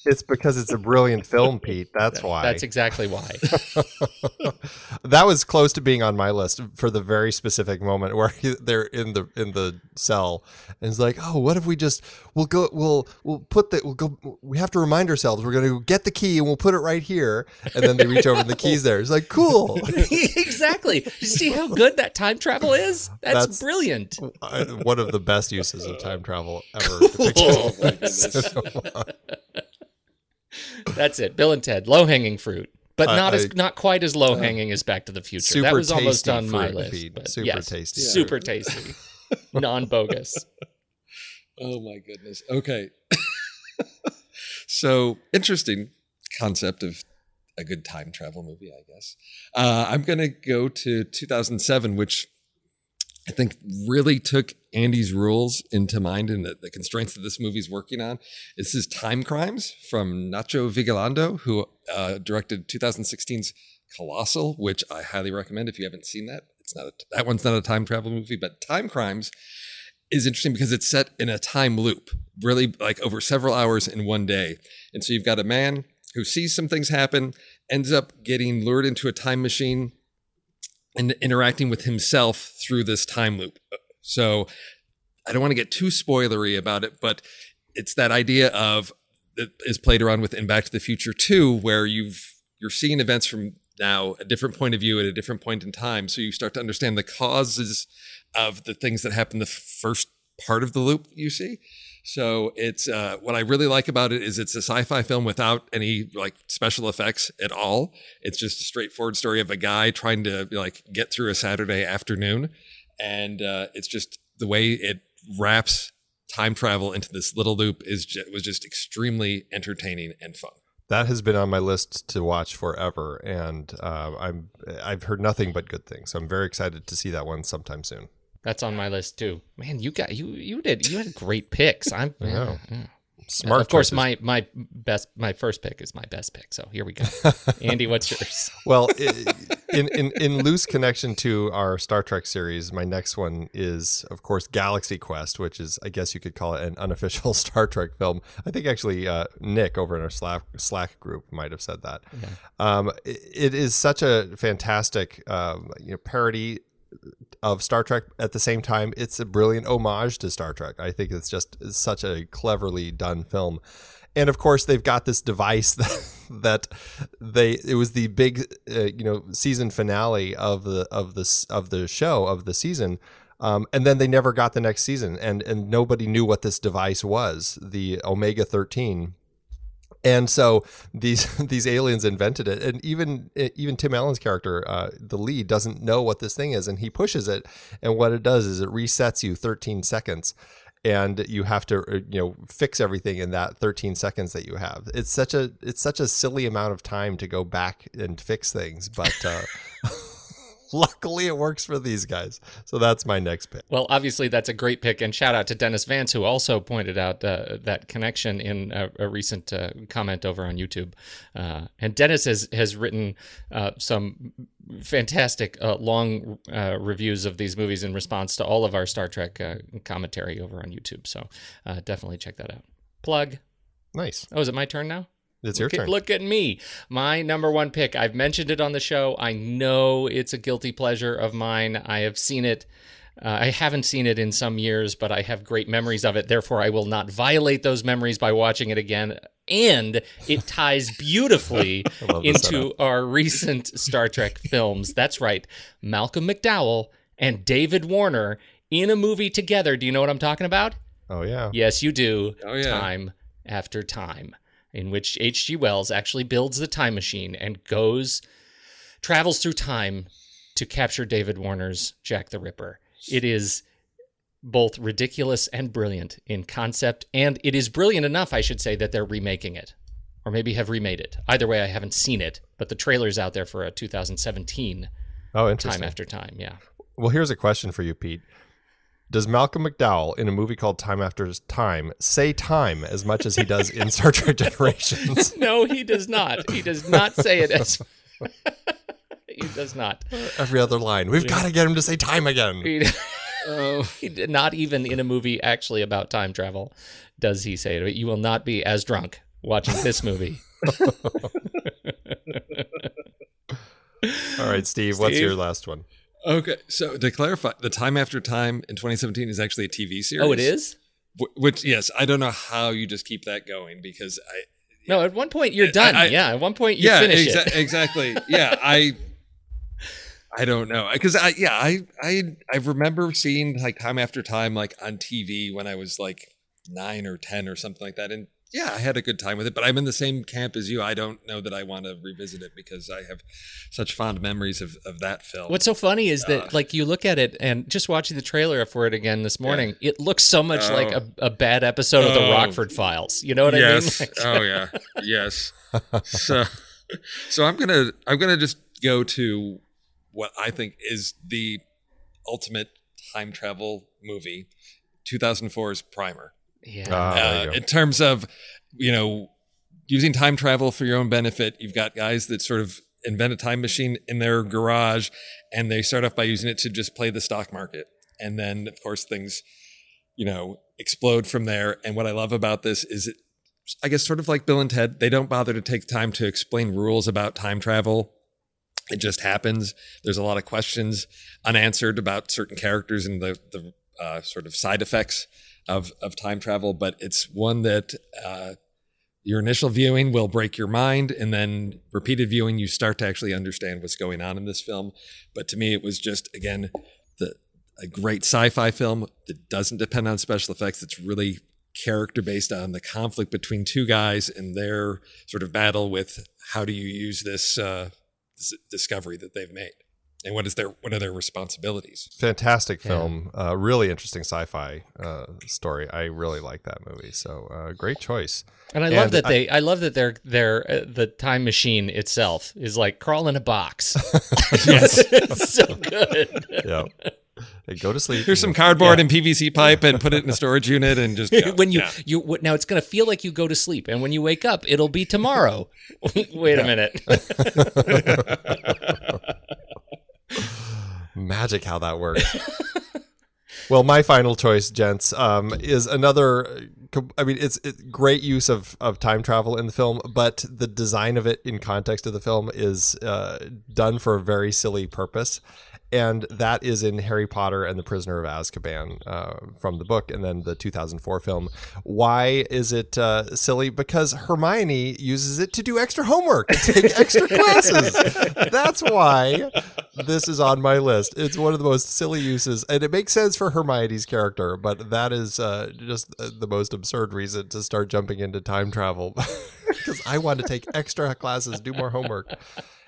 It's because it's a brilliant film, Pete. That's why. That's exactly why. that was close to being on my list for the very specific moment where he, they're in the in the cell and it's like, oh, what if we just we'll go we'll we'll put the we'll go we have to remind ourselves we're going to get the key and we'll put it right here and then they reach over and the keys there. It's like cool. exactly. You see how good that time travel is? That's, That's- brilliant. One of the best uses of time travel ever. depicted. That's it. Bill and Ted, low hanging fruit, but I- not uh, as I- not quite as low hanging uh, as Back to the Future. Super that was almost tasty on my fruit, list. Pete. but Super yes, tasty. super tasty, non bogus. Oh my goodness. Okay. so interesting concept of a good time travel movie, I guess. Uh, I'm going to go to 2007, which I think really took Andy's rules into mind and the, the constraints that this movie's working on. This is Time Crimes from Nacho Vigalondo, who uh, directed 2016's Colossal, which I highly recommend if you haven't seen that. It's not a, that one's not a time travel movie, but Time Crimes is interesting because it's set in a time loop, really like over several hours in one day. And so you've got a man who sees some things happen, ends up getting lured into a time machine and interacting with himself through this time loop. So I don't want to get too spoilery about it, but it's that idea of that is played around with in Back to the Future 2, where you've you're seeing events from now a different point of view at a different point in time. So you start to understand the causes of the things that happen the first part of the loop you see. So it's uh, what I really like about it is it's a sci-fi film without any like special effects at all. It's just a straightforward story of a guy trying to like get through a Saturday afternoon, and uh, it's just the way it wraps time travel into this little loop is ju- was just extremely entertaining and fun. that has been on my list to watch forever, and uh, I'm I've heard nothing but good things. So I'm very excited to see that one sometime soon. That's on my list too. Man, you got you you did you had great picks. I'm I know. yeah. Smart. of course, choices. my my best my first pick is my best pick. So here we go. Andy, what's yours? well, in, in in loose connection to our Star Trek series, my next one is, of course, Galaxy Quest, which is, I guess you could call it an unofficial Star Trek film. I think actually uh, Nick over in our Slack Slack group might have said that. Um, it, it is such a fantastic, um, you know, parody of Star Trek. At the same time, it's a brilliant homage to Star Trek. I think it's just such a cleverly done film. And of course, they've got this device that, that they it was the big uh, you know season finale of the of the of the show of the season. Um, and then they never got the next season, and and nobody knew what this device was, the Omega thirteen And so these these aliens invented it, and even even Tim Allen's character, uh, the lead, doesn't know what this thing is, and he pushes it, and what it does is it resets you 13 seconds, and you have to uh, you know fix everything in that 13 seconds that you have. It's such a it's such a silly amount of time to go back and fix things, but. Uh, luckily it works for these guys. So that's my next pick. Well, obviously that's a great pick, and shout out to Dennis Vance who also pointed out uh, that connection in a, a recent uh, comment over on YouTube. Uh, and Dennis has has written uh, some fantastic uh, long uh, reviews of these movies in response to all of our Star Trek commentary over on YouTube. So definitely check that out. Plug. Nice. Oh, is it my turn now? It's your look turn. At, look at me. My number one pick. I've mentioned it on the show. I know it's a guilty pleasure of mine. I have seen it. Uh, I haven't seen it in some years, but I have great memories of it. Therefore, I will not violate those memories by watching it again. And it ties beautifully into our recent Star Trek films. That's right. Malcolm McDowell and David Warner in a movie together. Do you know what I'm talking about? Oh, yeah. Yes, you do. Oh, yeah. Time after time in which H.G. Wells actually builds the time machine and goes, travels through time to capture David Warner's Jack the Ripper. It is both ridiculous and brilliant in concept, and it is brilliant enough, I should say, that they're remaking it, or maybe have remade it. Either way, I haven't seen it, but the trailer's out there for a 2017. Oh, interesting. Time after time, yeah. Well, here's a question for you, Pete. Does Malcolm McDowell in a movie called Time After Time say time as much as he does in Star Trek Generations? no, he does not. He does not say it as. he does not. Every other line. We've got to get him to say time again. He, oh, he, not even in a movie actually about time travel does he say it. You will not be as drunk watching this movie. All right, Steve, Steve, what's your last one? Okay, so to clarify, the Time After Time in 2017 is actually a TV series. Oh, it is. Which yes, I don't know how you just keep that going because I. No, at one point you're done. I, yeah, at one point you yeah, finish exa- it. exactly. Yeah, I. I don't know because I yeah I I I remember seeing like time after time like on TV when I was like nine or ten or something like that, and yeah, I had a good time with it, but I'm in the same camp as you. I don't know that I want to revisit it because I have such fond memories of, of that film. What's so funny is that, uh, like, you look at it and just watching the trailer for it again this morning, yeah. it looks so much oh. like a, a, bad episode oh. of the oh. Rockford Files. You know what yes. I mean? Like, oh yeah, yes. so, so I'm gonna I'm gonna just go to what I think is the ultimate time travel movie, 2004's Primer. Yeah. Uh, in terms of, you know, using time travel for your own benefit, you've got guys that sort of invent a time machine in their garage and they start off by using it to just play the stock market. And then, of course, things, you know, explode from there. And what I love about this is it, I guess, sort of like Bill and Ted, they don't bother to take time to explain rules about time travel. It just happens. There's a lot of questions unanswered about certain characters and the, the uh, sort of side effects of of time travel, but it's one that uh, your initial viewing will break your mind, and then repeated viewing, you start to actually understand what's going on in this film. But to me, it was just again the a great sci-fi film that doesn't depend on special effects. It's really character based on the conflict between two guys and their sort of battle with how do you use this, uh, this discovery that they've made and what is their what are their responsibilities? Fantastic film, yeah. uh, really interesting sci-fi uh, story. I really like that movie. So uh, great choice. And I and love that I, they, I love that their their uh, the time machine itself is like crawl in a box. yes, it's so good. yeah. Hey, go to sleep. Here's some cardboard yeah. and PVC pipe, and put it in a storage unit, and just go. when you yeah. you now it's going to feel like you go to sleep, and when you wake up, it'll be tomorrow. Wait a minute. Magic how that works. well, my final choice, gents, um, is another. I mean, it's, it's great use of, of time travel in the film, but the design of it in context of the film is uh, done for a very silly purpose and that is in Harry Potter and the Prisoner of Azkaban uh, from the book, and then the 2004 film. Why is it uh, silly? Because Hermione uses it to do extra homework take extra classes. That's why this is on my list. It's one of the most silly uses, and it makes sense for Hermione's character, but that is uh, just the most absurd reason to start jumping into time travel. because I want to take extra classes, do more homework,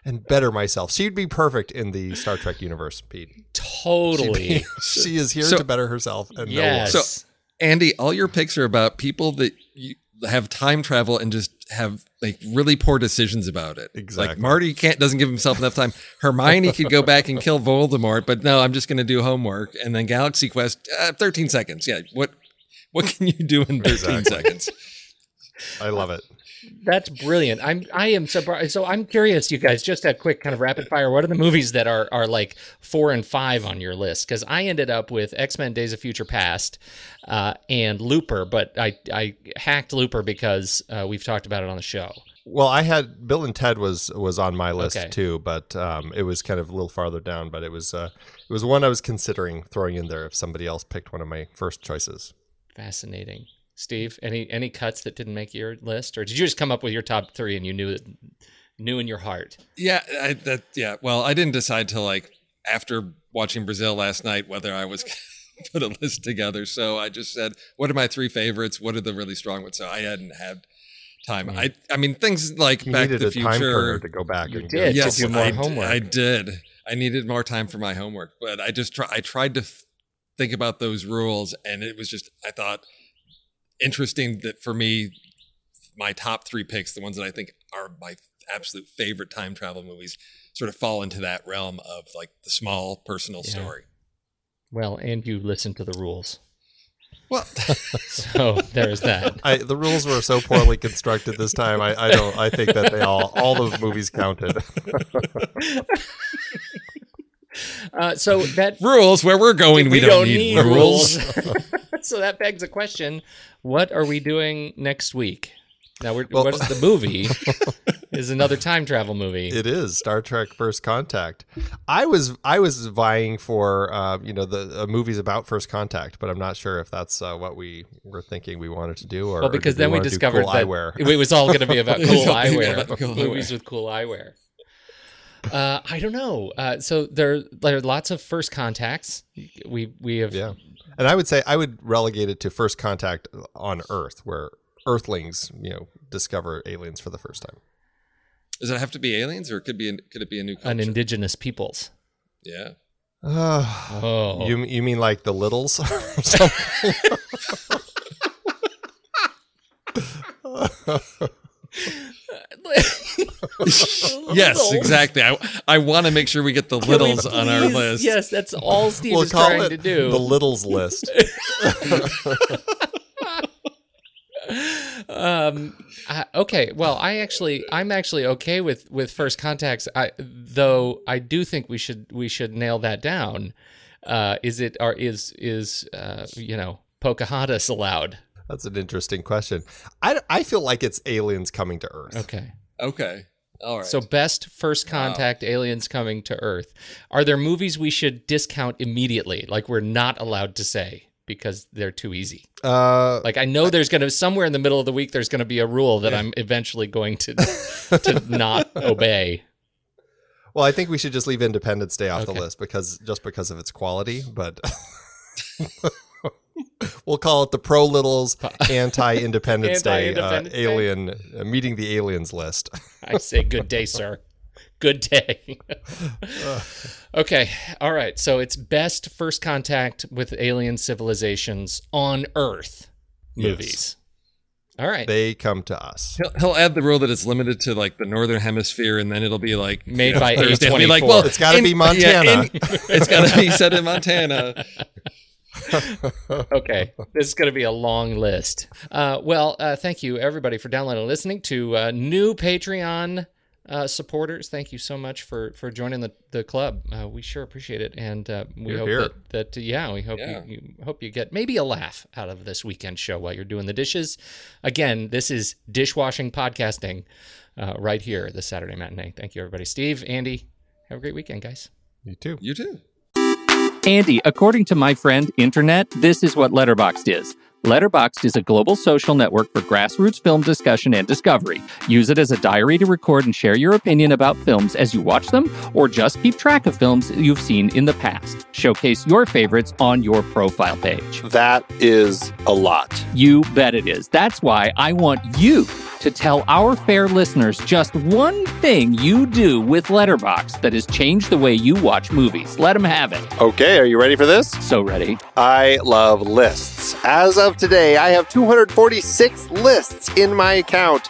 and better myself. She'd be perfect in the Star Trek universe, Pete. Totally. she is here So- to better herself and yes. no one. So- Andy, all your picks are about people that you have time travel and just have like really poor decisions about it. Exactly. Like Exactly. Marty can't doesn't give himself enough time. Hermione could go back and kill Voldemort, but no, I'm just going to do homework. And then Galaxy Quest, uh, 13 seconds. Yeah, what what can you do in 13 Exactly. seconds? I love it. That's brilliant. I'm I am surprised. So I'm curious, you guys. Just a quick kind of rapid fire. What are the movies that are are like four and five on your list? Because I ended up with X Men: Days of Future Past uh, and Looper, but I I hacked Looper because uh, we've talked about it on the show. Well, I had Bill and Ted was was on my list Okay. too, but um, it was kind of a little farther down. But it was uh, it was one I was considering throwing in there if somebody else picked one of my first choices. Fascinating. Steve, any any cuts that didn't make your list, or did you just come up with your top three and you knew it, knew in your heart? Yeah, I, that yeah. Well, I didn't decide till like after watching Brazil last night whether I was put a list together. So I just said, what are my three favorites? What are the really strong ones? So I hadn't had time. Mm-hmm. I I mean things like You Back to the a Future. turner to go back. You and did. Go, to yes, do more I, homework. I did. I needed more time for my homework, but I just try. I tried to f- think about those rules, and it was just I thought interesting that for me, my top three picks, the ones that I think are my absolute favorite time travel movies, sort of fall into that realm of like the small personal Yeah. story. Well, and you listen to the rules, Well, so there's that. I, the rules were so poorly constructed this time. I, I don't. I think that they all all the movies counted. Uh, so that rules where we're going, we, don't, need, rules. so that begs a question: What are we doing next week? Now, we're, Well- what is the movie? is another time travel movie. It is Star Trek: First Contact. I was I was vying for uh, you know the uh, movies about First Contact, but I'm not sure if that's uh, what we were thinking we wanted to do. Or well, because did then we wanna discovered cool that eyewear. it was all going to be about cool eyewear, about cool movies eyewear. with cool eyewear. Uh, I don't know. Uh, so there, there are lots of first contacts. We we have Yeah, and I would say I would relegate it to First Contact on Earth, where Earthlings you know discover aliens for the first time. Does it have to be aliens, or could be could it be a new culture? an indigenous peoples. yeah. Uh, Oh, You you mean like the Littles? or something? Yes, exactly. I I want to make sure we get the Can we littles on our list. Yes, that's all Steve we'll is call trying it to do. the Littles list. um I, okay well i actually i'm actually okay with with first contacts i though i do think we should we should nail that down uh is it or is is uh you know pocahontas allowed That's an interesting question. I, I feel like it's aliens coming to Earth. okay Okay. All right. so best first contact aliens coming to earth. Are there movies we should discount immediately like we're not allowed to say because they're too easy? Uh, like i know there's gonna somewhere in the middle of the week there's gonna be a rule that i'm eventually going to to not obey. Well, I think we should just leave Independence Day off Okay. the list because just because of its quality, but we'll call it the pro Littles anti Independence Day uh, Anti-Independence Day. alien uh, meeting the aliens list. I say good day, sir. Good day. okay. All right. So it's best first contact with alien civilizations on Earth movies. All right. They come to us. He'll, he'll add the rule that it's limited to like the northern hemisphere, and then it'll be like Made you know, by Thursday. It'll be A24. like, well, It's gotta be in- Montana. in- it's got to be set in Montana. okay. This is going to be a long list. Uh, well, uh, thank you, everybody, for downloading and listening to uh, new Patreon. Uh, supporters, thank you so much for for joining the the club. Uh, we sure appreciate it, and uh, we You're hope here. that, that yeah, we hope Yeah. You, you hope you get maybe a laugh out of this weekend show while you're doing the dishes. Again, this is dishwashing podcasting uh, right here this Saturday matinee. Thank you, everybody. Steve, Andy, have a great weekend, guys. You too. You too. Andy, according to my friend Internet, this is what Letterboxd is. Letterboxd is a global social network for grassroots film discussion and discovery. Use it as a diary to record and share your opinion about films as you watch them, or just keep track of films you've seen in the past. Showcase your favorites on your profile page. That is a lot. You bet it is. That's why I want you to tell our fair listeners just one thing you do with Letterboxd that has changed the way you watch movies. Let them have it. Okay, are you ready for this? So ready. I love lists. As of today, I have 246 lists in my account.